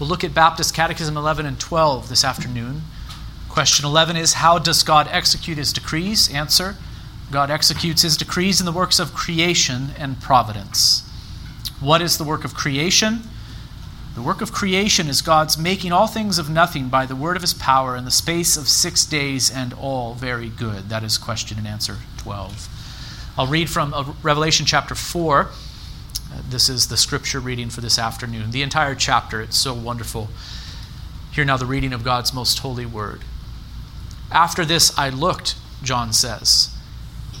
We'll look at Baptist Catechism 11 and 12 this afternoon. Question 11 is How does God execute his decrees? Answer God executes his decrees in the works of creation and providence. What is the work of creation? The work of creation is God's making all things of nothing by the word of his power in the space of six days and all very good. That is question and answer 12. I'll read from uh, Revelation chapter 4 this is the scripture reading for this afternoon. The entire chapter, it's so wonderful. Hear now the reading of God's most holy word. After this I looked, John says,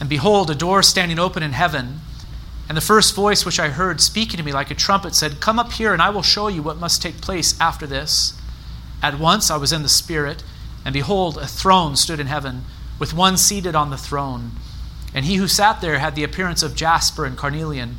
and behold, a door standing open in heaven. And the first voice which I heard speaking to me like a trumpet said, Come up here, and I will show you what must take place after this. At once I was in the Spirit, and behold, a throne stood in heaven, with one seated on the throne. And he who sat there had the appearance of jasper and carnelian.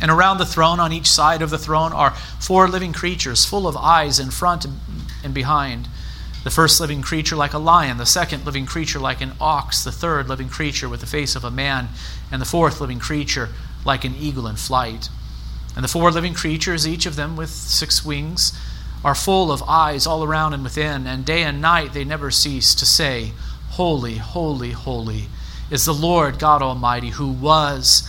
And around the throne, on each side of the throne, are four living creatures, full of eyes in front and behind. The first living creature like a lion, the second living creature like an ox, the third living creature with the face of a man, and the fourth living creature like an eagle in flight. And the four living creatures, each of them with six wings, are full of eyes all around and within, and day and night they never cease to say, Holy, holy, holy is the Lord God Almighty, who was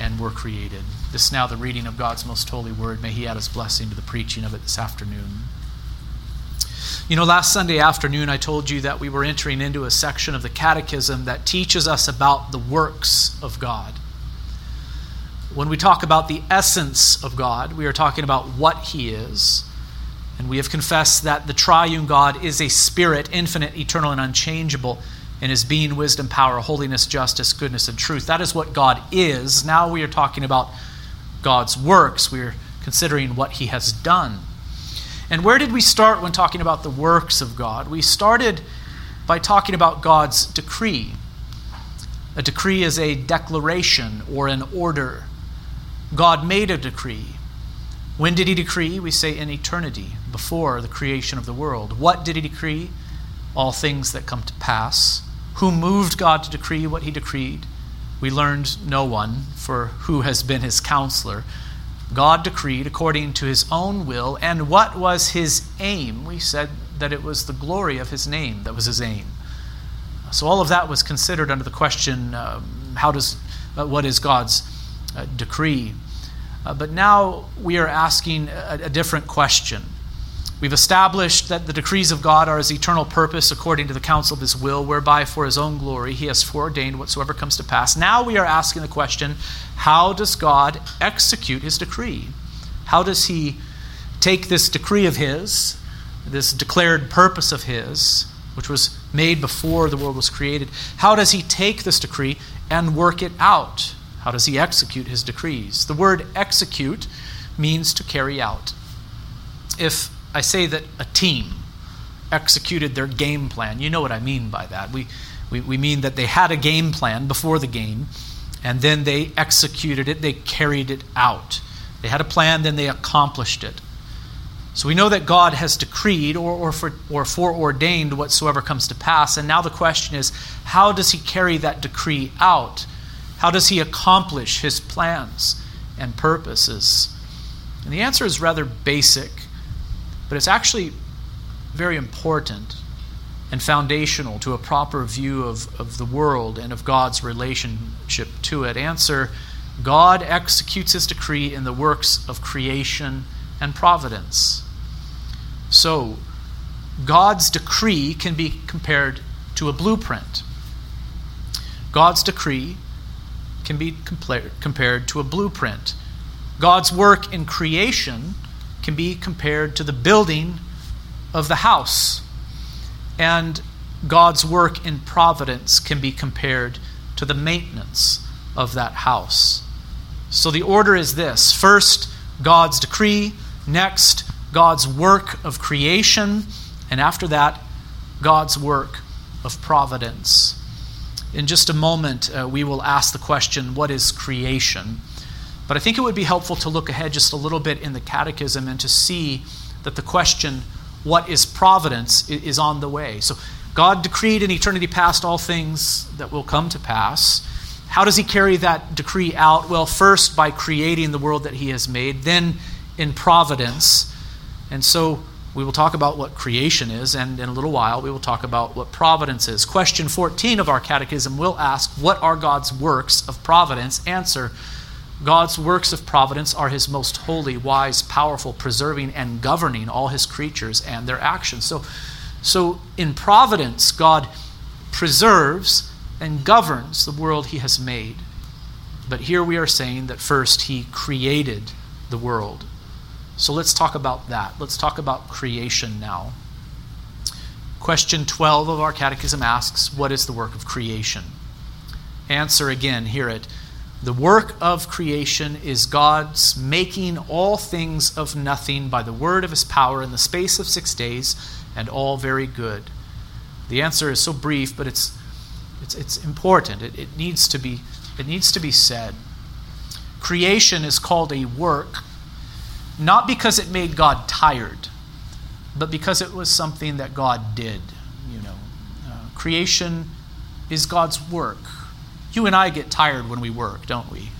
and were created. This is now the reading of God's most holy word. May He add His blessing to the preaching of it this afternoon. You know, last Sunday afternoon, I told you that we were entering into a section of the Catechism that teaches us about the works of God. When we talk about the essence of God, we are talking about what He is. And we have confessed that the triune God is a spirit, infinite, eternal, and unchangeable in his being, wisdom, power, holiness, justice, goodness, and truth. That is what God is. Now we are talking about God's works. We are considering what he has done. And where did we start when talking about the works of God? We started by talking about God's decree. A decree is a declaration or an order. God made a decree. When did he decree? We say in eternity, before the creation of the world. What did he decree? All things that come to pass. Who moved God to decree what he decreed? We learned no one, for who has been his counselor. God decreed according to his own will, and what was his aim? We said that it was the glory of his name that was his aim. So all of that was considered under the question: um, How does uh, what is God's uh, decree? Uh, but now we are asking a, a different question. We've established that the decrees of God are his eternal purpose according to the counsel of his will, whereby for his own glory he has foreordained whatsoever comes to pass. Now we are asking the question how does God execute his decree? How does he take this decree of his, this declared purpose of his, which was made before the world was created, how does he take this decree and work it out? How does he execute his decrees? The word execute means to carry out. If I say that a team executed their game plan. You know what I mean by that. We, we, we mean that they had a game plan before the game, and then they executed it, they carried it out. They had a plan, then they accomplished it. So we know that God has decreed or, or, for, or foreordained whatsoever comes to pass. And now the question is how does he carry that decree out? How does he accomplish his plans and purposes? And the answer is rather basic. But it's actually very important and foundational to a proper view of, of the world and of God's relationship to it. Answer God executes his decree in the works of creation and providence. So, God's decree can be compared to a blueprint. God's decree can be compared to a blueprint. God's work in creation can be compared to the building of the house. And God's work in providence can be compared to the maintenance of that house. So the order is this first, God's decree, next, God's work of creation, and after that, God's work of providence. In just a moment, uh, we will ask the question what is creation? But I think it would be helpful to look ahead just a little bit in the catechism and to see that the question, what is providence, is on the way. So, God decreed in eternity past all things that will come to pass. How does He carry that decree out? Well, first by creating the world that He has made, then in providence. And so, we will talk about what creation is, and in a little while we will talk about what providence is. Question 14 of our catechism will ask, What are God's works of providence? Answer, God's works of providence are his most holy, wise, powerful, preserving, and governing all his creatures and their actions. So, so in providence, God preserves and governs the world he has made. But here we are saying that first he created the world. So let's talk about that. Let's talk about creation now. Question 12 of our catechism asks What is the work of creation? Answer again, hear it. The work of creation is God's making all things of nothing by the word of his power in the space of six days, and all very good. The answer is so brief, but it's, it's, it's important. It, it, needs to be, it needs to be said. Creation is called a work not because it made God tired, but because it was something that God did. You know, uh, creation is God's work. You and I get tired when we work, don't we?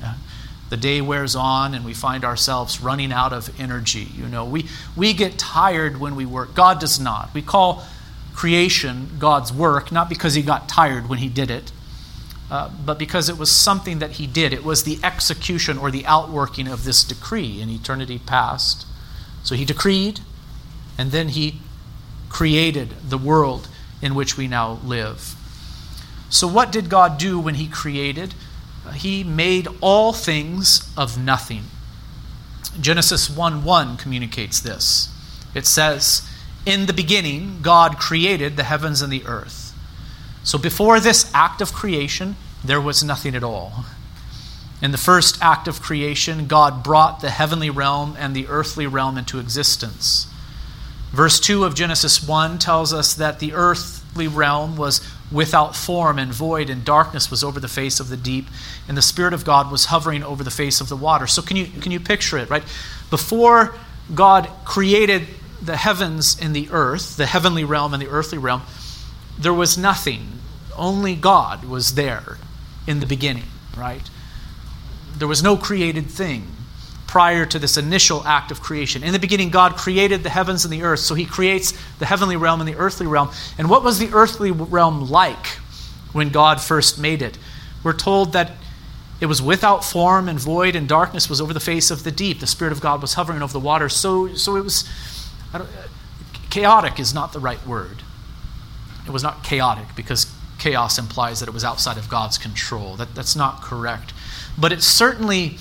The day wears on and we find ourselves running out of energy. You know, we, we get tired when we work. God does not. We call creation God's work, not because he got tired when he did it, uh, but because it was something that he did. It was the execution or the outworking of this decree in eternity past. So he decreed, and then he created the world in which we now live. So, what did God do when he created? He made all things of nothing. Genesis 1 1 communicates this. It says, In the beginning, God created the heavens and the earth. So before this act of creation, there was nothing at all. In the first act of creation, God brought the heavenly realm and the earthly realm into existence. Verse 2 of Genesis 1 tells us that the earthly realm was without form and void, and darkness was over the face of the deep, and the Spirit of God was hovering over the face of the water. So, can you, can you picture it, right? Before God created the heavens and the earth, the heavenly realm and the earthly realm, there was nothing. Only God was there in the beginning, right? There was no created thing prior to this initial act of creation. In the beginning, God created the heavens and the earth, so He creates the heavenly realm and the earthly realm. And what was the earthly realm like when God first made it? We're told that it was without form and void, and darkness was over the face of the deep. The Spirit of God was hovering over the water. So, so it was chaotic, is not the right word. It was not chaotic because chaos implies that it was outside of God's control. That, that's not correct. But it certainly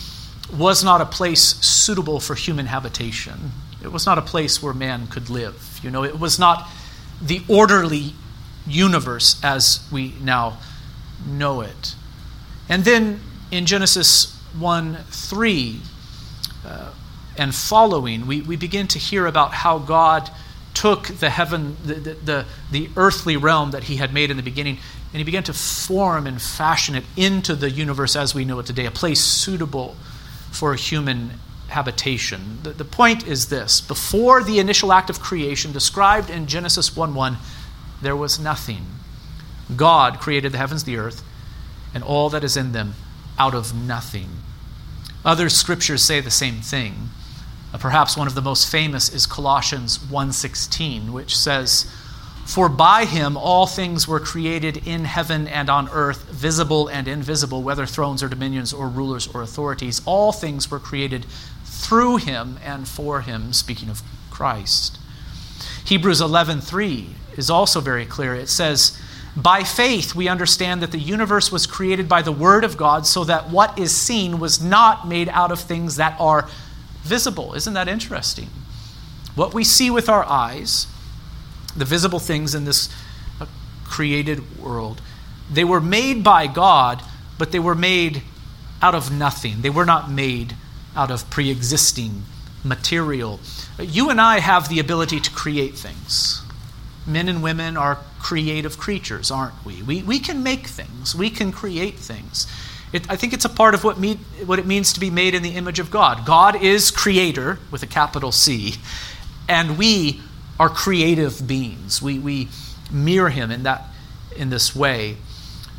was not a place suitable for human habitation. It was not a place where man could live. You know, it was not the orderly universe as we now know it. And then in Genesis 1 3 uh, and following, we, we begin to hear about how God took the heaven, the, the, the, the earthly realm that he had made in the beginning, and he began to form and fashion it into the universe as we know it today, a place suitable for human habitation. The, the point is this before the initial act of creation described in Genesis 1 1, there was nothing. God created the heavens, the earth, and all that is in them out of nothing. Other scriptures say the same thing. Uh, perhaps one of the most famous is Colossians 1:16, which says, "For by him all things were created in heaven and on earth, visible and invisible, whether thrones or dominions or rulers or authorities, all things were created through him and for him," speaking of Christ. Hebrews 11:3 is also very clear. It says, By faith, we understand that the universe was created by the Word of God, so that what is seen was not made out of things that are visible. Isn't that interesting? What we see with our eyes, the visible things in this uh, created world, they were made by God, but they were made out of nothing. They were not made out of pre existing material. You and I have the ability to create things. Men and women are creative creatures, aren't we? We, we can make things, we can create things. It, I think it's a part of what, me, what it means to be made in the image of God. God is creator with a capital C, and we are creative beings. We, we mirror him in, that, in this way.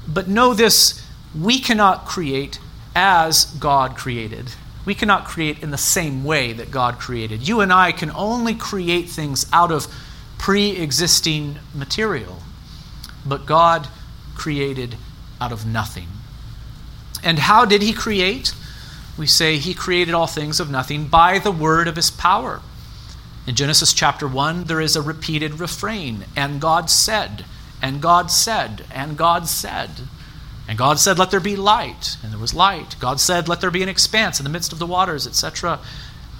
But know this we cannot create as God created. We cannot create in the same way that God created. You and I can only create things out of pre existing material. But God created out of nothing. And how did He create? We say He created all things of nothing by the word of His power. In Genesis chapter 1, there is a repeated refrain and God said, and God said, and God said. And God said, Let there be light. And there was light. God said, Let there be an expanse in the midst of the waters, etc.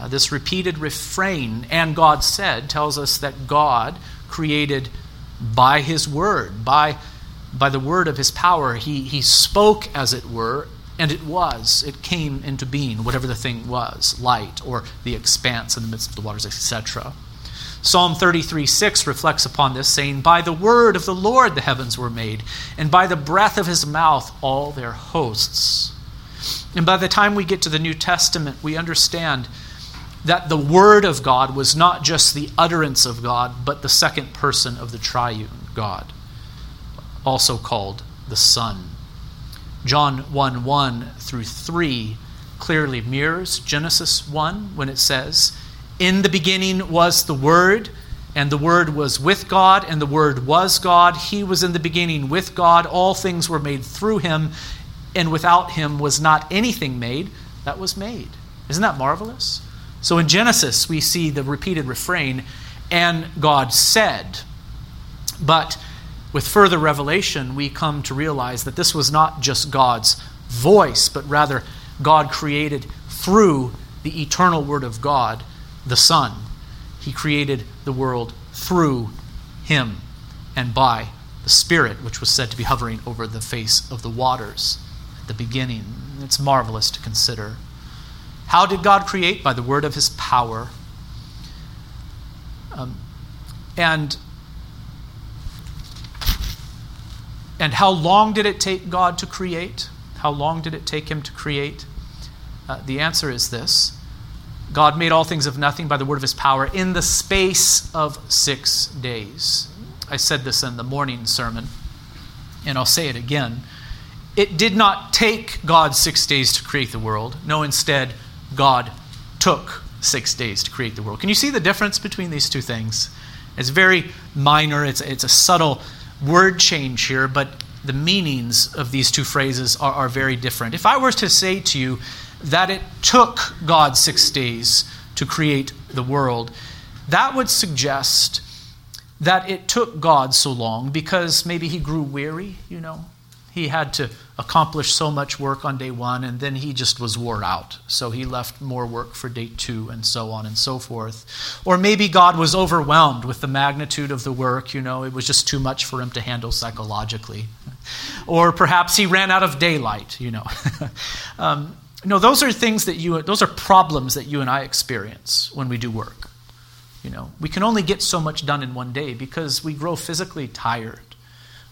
Uh, this repeated refrain, and God said, tells us that God created by his word, by, by the word of his power. He, he spoke, as it were, and it was. It came into being, whatever the thing was light or the expanse in the midst of the waters, etc. Psalm 33 6 reflects upon this, saying, By the word of the Lord the heavens were made, and by the breath of his mouth all their hosts. And by the time we get to the New Testament, we understand that the Word of God was not just the utterance of God, but the second person of the triune God, also called the Son. John 1 1 through 3 clearly mirrors Genesis 1 when it says, In the beginning was the Word, and the Word was with God, and the Word was God. He was in the beginning with God. All things were made through him, and without him was not anything made that was made. Isn't that marvelous? So in Genesis, we see the repeated refrain, and God said. But with further revelation, we come to realize that this was not just God's voice, but rather God created through the eternal Word of God, the Son. He created the world through Him and by the Spirit, which was said to be hovering over the face of the waters at the beginning. It's marvelous to consider. How did God create? By the word of his power. Um, and and how long did it take God to create? How long did it take him to create? Uh, the answer is this God made all things of nothing by the word of his power in the space of six days. I said this in the morning sermon, and I'll say it again. It did not take God six days to create the world. No, instead, God took six days to create the world. Can you see the difference between these two things? It's very minor, it's, it's a subtle word change here, but the meanings of these two phrases are, are very different. If I were to say to you that it took God six days to create the world, that would suggest that it took God so long because maybe he grew weary, you know. He had to accomplish so much work on day one, and then he just was wore out. So he left more work for day two, and so on and so forth. Or maybe God was overwhelmed with the magnitude of the work, you know, it was just too much for him to handle psychologically. Or perhaps he ran out of daylight, you know. um, no, those are things that you, those are problems that you and I experience when we do work. You know, we can only get so much done in one day because we grow physically tired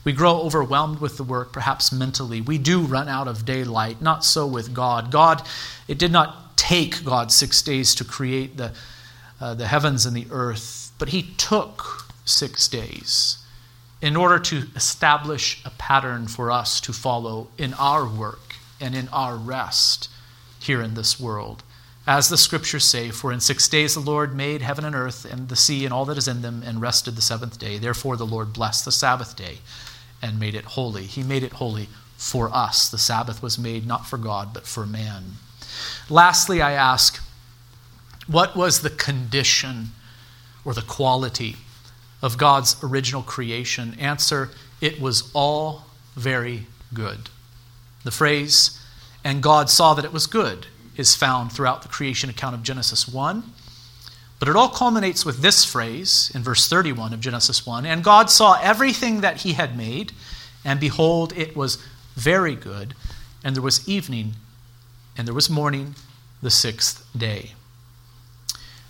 we grow overwhelmed with the work, perhaps mentally. We do run out of daylight. Not so with God. God, it did not take God six days to create the, uh, the heavens and the earth, but He took six days in order to establish a pattern for us to follow in our work and in our rest here in this world. As the scriptures say, for in six days the Lord made heaven and earth and the sea and all that is in them, and rested the seventh day. Therefore the Lord blessed the Sabbath day and made it holy. He made it holy for us. The Sabbath was made not for God, but for man. Lastly, I ask, what was the condition or the quality of God's original creation? Answer, it was all very good. The phrase, and God saw that it was good, is found throughout the creation account of Genesis 1. But it all culminates with this phrase in verse 31 of Genesis 1 And God saw everything that he had made, and behold, it was very good. And there was evening, and there was morning, the sixth day.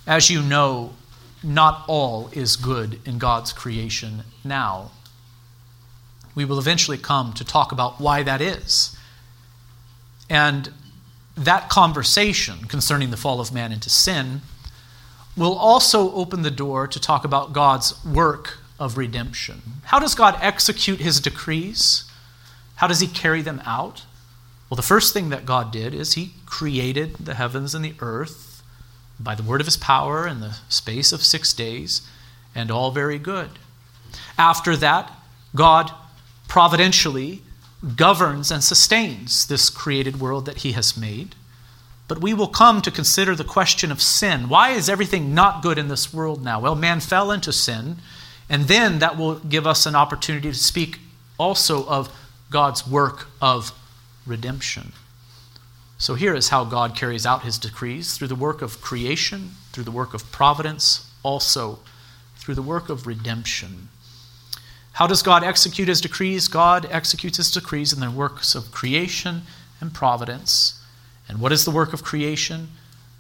As you know, not all is good in God's creation now. We will eventually come to talk about why that is. And that conversation concerning the fall of man into sin will also open the door to talk about God's work of redemption. How does God execute his decrees? How does he carry them out? Well, the first thing that God did is he created the heavens and the earth by the word of his power in the space of six days, and all very good. After that, God providentially governs and sustains this created world that he has made. But we will come to consider the question of sin. Why is everything not good in this world now? Well, man fell into sin, and then that will give us an opportunity to speak also of God's work of redemption. So here is how God carries out his decrees through the work of creation, through the work of providence, also through the work of redemption. How does God execute his decrees? God executes his decrees in the works of creation and providence. And what is the work of creation?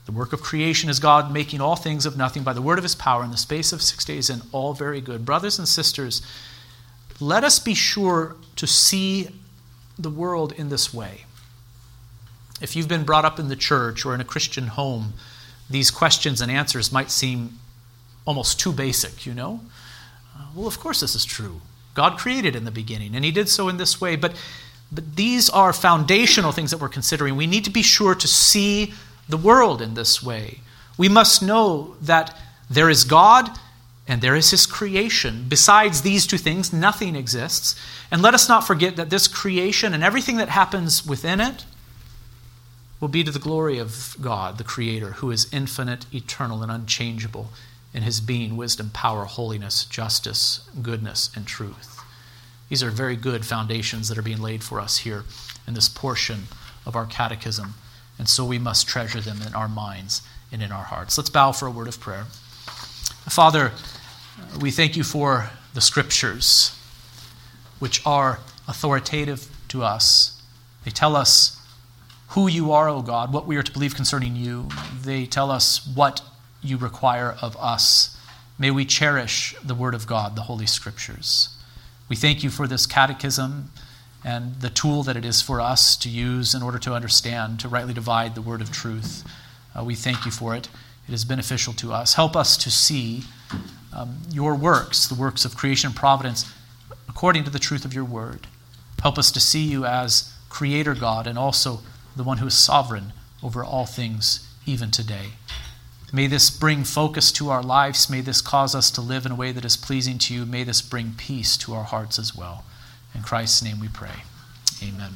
The work of creation is God making all things of nothing by the word of his power in the space of six days, and all very good. Brothers and sisters, let us be sure to see the world in this way. If you've been brought up in the church or in a Christian home, these questions and answers might seem almost too basic, you know? Uh, well, of course, this is true. God created in the beginning, and He did so in this way. But, but these are foundational things that we're considering. We need to be sure to see the world in this way. We must know that there is God and there is His creation. Besides these two things, nothing exists. And let us not forget that this creation and everything that happens within it will be to the glory of God, the Creator, who is infinite, eternal, and unchangeable in his being, wisdom, power, holiness, justice, goodness, and truth. These are very good foundations that are being laid for us here in this portion of our catechism, and so we must treasure them in our minds and in our hearts. Let's bow for a word of prayer. Father, we thank you for the scriptures, which are authoritative to us. They tell us who you are, O God, what we are to believe concerning you. They tell us what you require of us. May we cherish the Word of God, the Holy Scriptures. We thank you for this catechism and the tool that it is for us to use in order to understand, to rightly divide the Word of truth. Uh, we thank you for it. It is beneficial to us. Help us to see um, your works, the works of creation and providence, according to the truth of your Word. Help us to see you as Creator God and also the one who is sovereign over all things, even today. May this bring focus to our lives. May this cause us to live in a way that is pleasing to you. May this bring peace to our hearts as well. In Christ's name we pray. Amen.